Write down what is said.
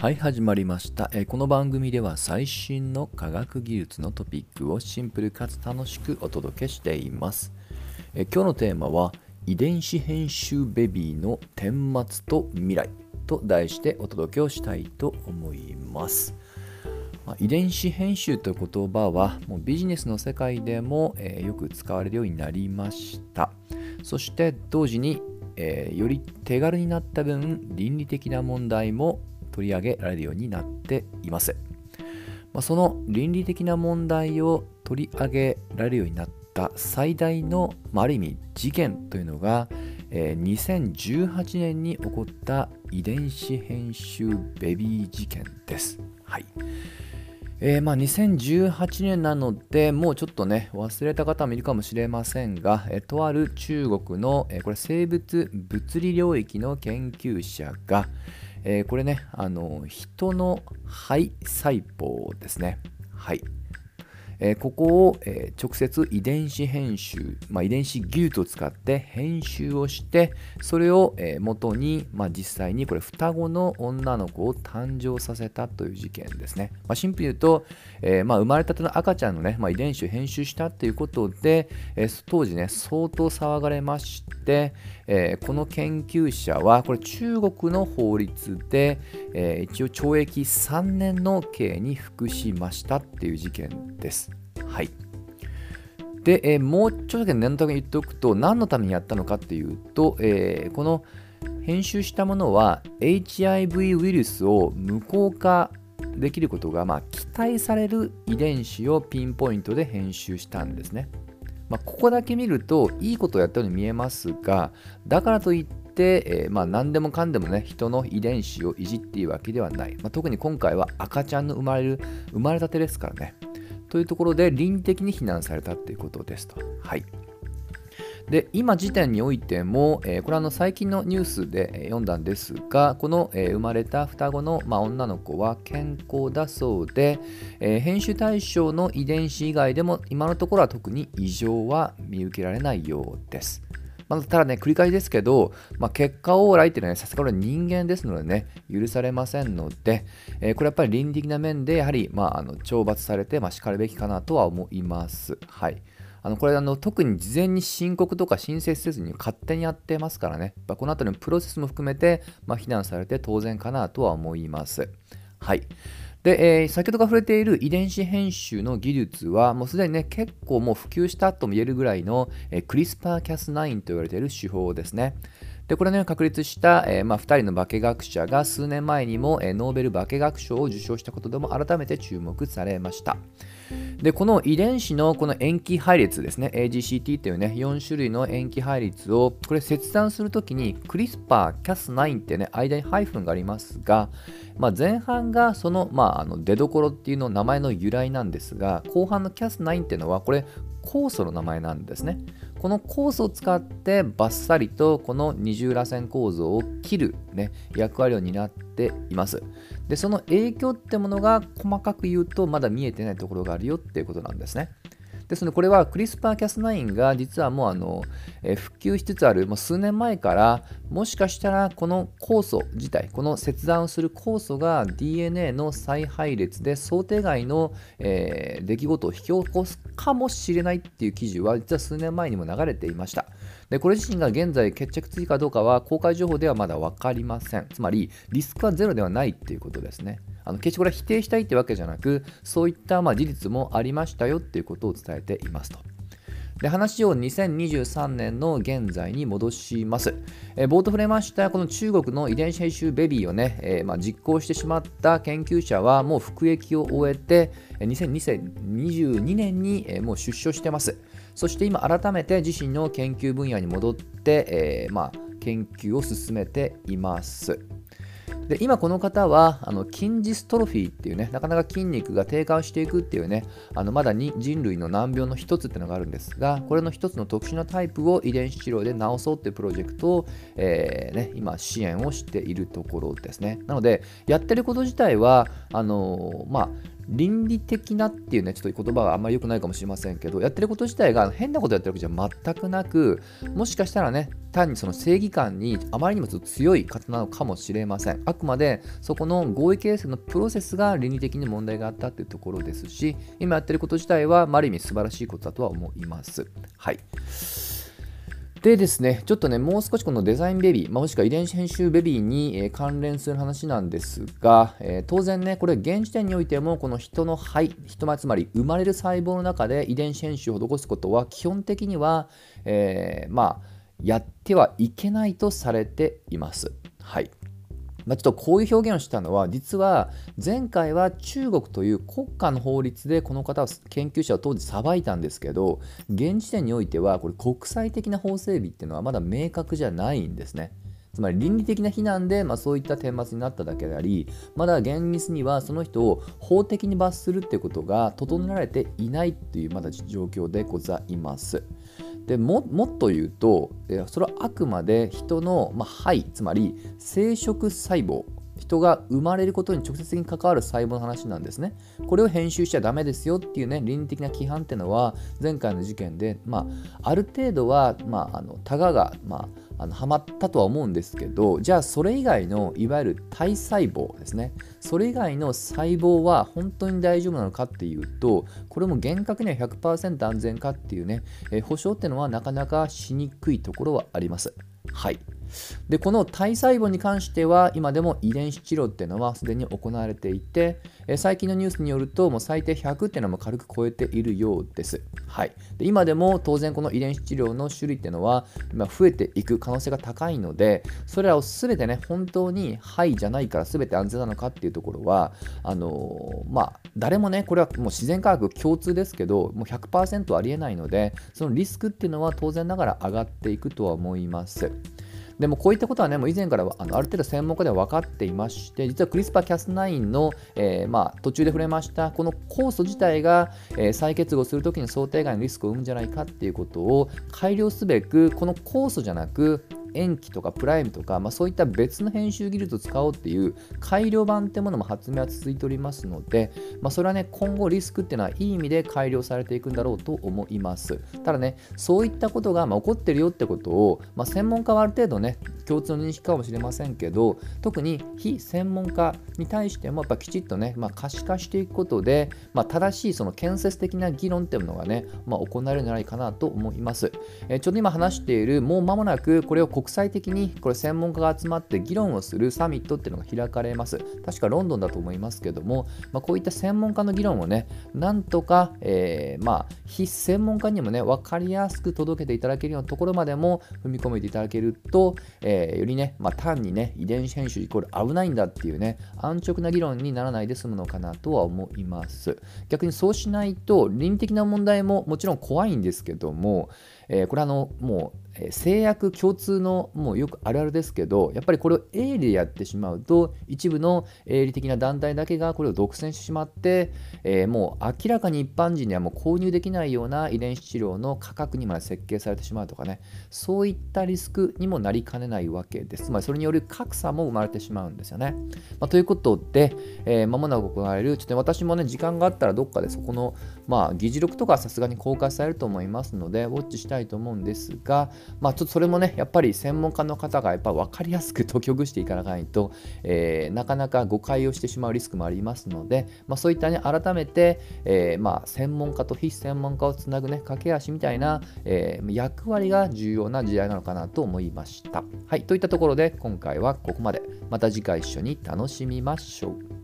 はい始まりました、えーこの番組では最新の科学技術のトピックをシンプルかつ楽しくお届けしています、えー今日のテーマは遺伝子編集ベビーの顛末と未来と題してお届けをしたいと思います。まあ遺伝子編集という言葉はもうビジネスの世界でも、えーよく使われるようになりました。そして同時に、えーより手軽になった分倫理的な問題も取り上げられるようになっています、まあ、その倫理的な問題を取り上げられるようになった最大の、まあ、ある意味事件というのが、えー2018年に起こった遺伝子編集ベビー事件です。はい。えーまあ、2018年なので、もうちょっとね、忘れた方もいるかもしれませんが、えとある中国の、えーこれ生物物理領域の研究者が、えーこれね、あの人の肺細胞ですね。はい。えーここを、えー直接遺伝子編集、まあ、遺伝子技術を使って編集をしてそれを、えー元に、まあ、実際にこれ双子の女の子を誕生させたという事件ですね、まあ、シンプルに言うと、えーまあ、生まれたての赤ちゃんの、ねまあ、遺伝子を編集したということで、えー当時ね相当騒がれまして、えーこの研究者はこれ中国の法律で、えー一応懲役3年の刑に服しましたっていう事件です。はい。で、えーもうちょっとだけ念のために言っておくと、何のためにやったのかっていうと、えーこの編集したものは HIV ウイルスを無効化できることが、まあ、期待される遺伝子をピンポイントで編集したんですね。まあ、ここだけ見るといいことをやったように見えますが、だからといって、えーまあ、何でもかんでもね、人の遺伝子をいじっているわけではない。まあ、特に今回は赤ちゃんの生まれる、生まれたてですからね。というところで倫理的に非難されたということですと。はい。で今時点においても、えーこれはあの最近のニュースでえ読んだんですがこの、えー生まれた双子の、まあ、女の子は健康だそうで、え編集対象の遺伝子以外でも今のところは特に異常は見受けられないようです。まあ、ただね、繰り返しですけど、まあ、結果往来っていうのはね、さすがに人間ですのでね、許されませんので、えーこれやっぱり倫理的な面で、やはり、まあ、あの懲罰されて、まあ、叱るべきかなとは思います。はい。あのこれあの特に事前に申告とか申請せずに勝手にやってますからね、まあこの辺りのプロセスも含めて、まあ、非難されて当然かなとは思います。はい。で、えー先ほどから触れている遺伝子編集の技術は、もうすでにね、結構もう普及したとも言えるぐらいの、えー、CRISPR-Cas9 と言われている手法ですね。で、これね、確立した、えーまあ、2人の化学者が数年前にも、えーノーベル化学賞を受賞したことでも改めて注目されました。で、この遺伝子のこの塩基配列ですね、AGCT というね、4種類の塩基配列を、これ切断するときに CRISPR-Cas9 ってね、間にハイフンがありますが、まあ、前半がその、まあ、あの出どころっていうの名前の由来なんですが、後半の Cas9 っていうのは、これ、酵素の名前なんですね。この酵素を使ってバッサリとこの二重らせん構造を切る、ね、役割を担っています。で、その影響ってものが細かく言うとまだ見えてないところがあるよっていうことなんですね。ですので、これは CRISPR-Cas9 が実はもうあの、えー普及しつつあるもう数年前からもしかしたらこの酵素自体、この切断をする酵素が DNA の再配列で想定外の、えー出来事を引き起こすかもしれないっていう記事は実は数年前にも流れていました。でこれ自身が現在決着ついかどうかは公開情報ではまだ分かりません。つまりリスクはゼロではないっていうことですね。あの決してこれは否定したいってわけじゃなく、そういったま事実もありましたよっていうことを伝えていますと。で話を2023年の現在に戻します。えー冒頭触れましたこの中国の遺伝子編集ベビーをね、えーまあ、実行してしまった研究者はもう服役を終えて、2022年に、もう出所してます。そして今改めて自身の研究分野に戻って、えまあ、研究を進めています。で今この方はあの筋ジストロフィーっていうねなかなか筋肉が低下していくっていうねあのまだに人類の難病の一つっていうのがあるんですがこれの一つの特殊なタイプを遺伝子治療で治そうっていうプロジェクトを、えーね、今支援をしているところですね。なのでやってること自体はあのまあ倫理的なっていうね、ちょっと言葉があんまり良くないかもしれませんけど、やってること自体が変なことやってるわけじゃ全くなく、もしかしたらね、単にその正義感にあまりにも強い方なのかもしれません。あくまでそこの合意形成のプロセスが倫理的に問題があったっていうところですし、今やってること自体は、ある意味素晴らしいことだとは思います。はい。でですね、ちょっとね、もう少しこのデザインベビー、まあ、もしくは遺伝子編集ベビーに、えー、関連する話なんですが、えー、当然ね、これ現時点においても、この人の肺、人つまり生まれる細胞の中で遺伝子編集を施すことは、基本的には、えー、まあ、やってはいけないとされています。はい。まあ、ちょっとこういう表現をしたのは実は前回は中国という国家の法律でこの方は研究者を当時裁いたんですけど現時点においてはこれ国際的な法整備っていうのはまだ明確じゃないんですね。つまり倫理的な非難で、まあ、そういった顛末になっただけでありまだ厳密にはその人を法的に罰するっていうことが整えられていないっていうまだ状況でございます。でももっと言うとそれはあくまで人の、まあ、肺つまり生殖細胞人が生まれることに直接に関わる細胞の話なんですね。これを編集しちゃダメですよっていうね倫理的な規範っていうのは前回の事件で、まあ、ある程度は、まあ、あのタガが、まあ、あのハマったとは思うんですけどじゃあそれ以外のいわゆる体細胞ですね。それ以外の細胞は本当に大丈夫なのかっていうとこれも厳格には100%安全かっていうね、え、保証っていうのはなかなかしにくいところはあります。はい。でこの体細胞に関しては今でも遺伝子治療っていうのはすでに行われていてえ最近のニュースによるともう最低100っていうのも軽く超えているようです、はい、で今でも当然この遺伝子治療の種類っていうのは今増えていく可能性が高いのでそれらを全てね本当にはいじゃないから全て安全なのかっていうところはあのー、まあ誰もねこれはもう自然科学共通ですけどもう100%ありえないのでそのリスクっていうのは当然ながら上がっていくとは思います。でもこういったことはね、もう以前からあのある程度専門家では分かっていまして、実はクリスパーキャス9の、えー、まあ、途中で触れました、この酵素自体が、えー、再結合するときに想定外のリスクを生むんじゃないかっていうことを改良すべく、この酵素じゃなく、塩基とかプライムとか、まあ、そういった別の編集技術を使おうっていう改良版ってものも発明は続いておりますので、まあ、それはね今後リスクっていうのはいい意味で改良されていくんだろうと思います。ただねそういったことがま起こってるよってことを、まあ、専門家はある程度ね共通の認識かもしれませんけど特に非専門家に対してもやっぱきちっとね、ま、可視化していくことで、ま、正しいその建設的な議論っていうのがね、まあ、行われるんじゃないかなと思います、え、ちょうど今話しているもう間もなくこれを国際的にこれ専門家が集まって議論をするサミットっていうのが開かれます確かロンドンだと思いますけども、まあ、こういった専門家の議論をねなんとか、えー、まあ非専門家にもね分かりやすく届けていただけるようなところまでも踏み込めていただけると、えー、よりね、まあ、単にね、遺伝子編集イコール危ないんだっていうね、安直な議論にならないで済むのかなとは思います。逆にそうしないと、倫理的な問題ももちろん怖いんですけども、えー、これあの、もう、制約共通のもうよくあるあるですけどやっぱりこれを営利でやってしまうと一部の営利的な団体だけがこれを独占してしまって、えー、もう明らかに一般人にはもう購入できないような遺伝子治療の価格にまで設計されてしまうとかねそういったリスクにもなりかねないわけです。つまりそれによる格差も生まれてしまうんですよね、まあ、ということで、えー、間もなく行われるちょっと私もね時間があったらどっかでそこのまあ議事録とかさすがに公開されると思いますのでウォッチしたいたいと思うんですがまあ、ちょっとそれもね、やっぱり専門家の方がやっぱ分かりやすく解きほぐしていかないと、えー、なかなか誤解をしてしまうリスクもありますので、まあ、そういったね、改めて、えー、まあ、専門家と非専門家をつなぐね、駆け足みたいな、えー、役割が重要な時代なのかなと思いました。はい、といったところで今回はここまで。また次回一緒に楽しみましょう。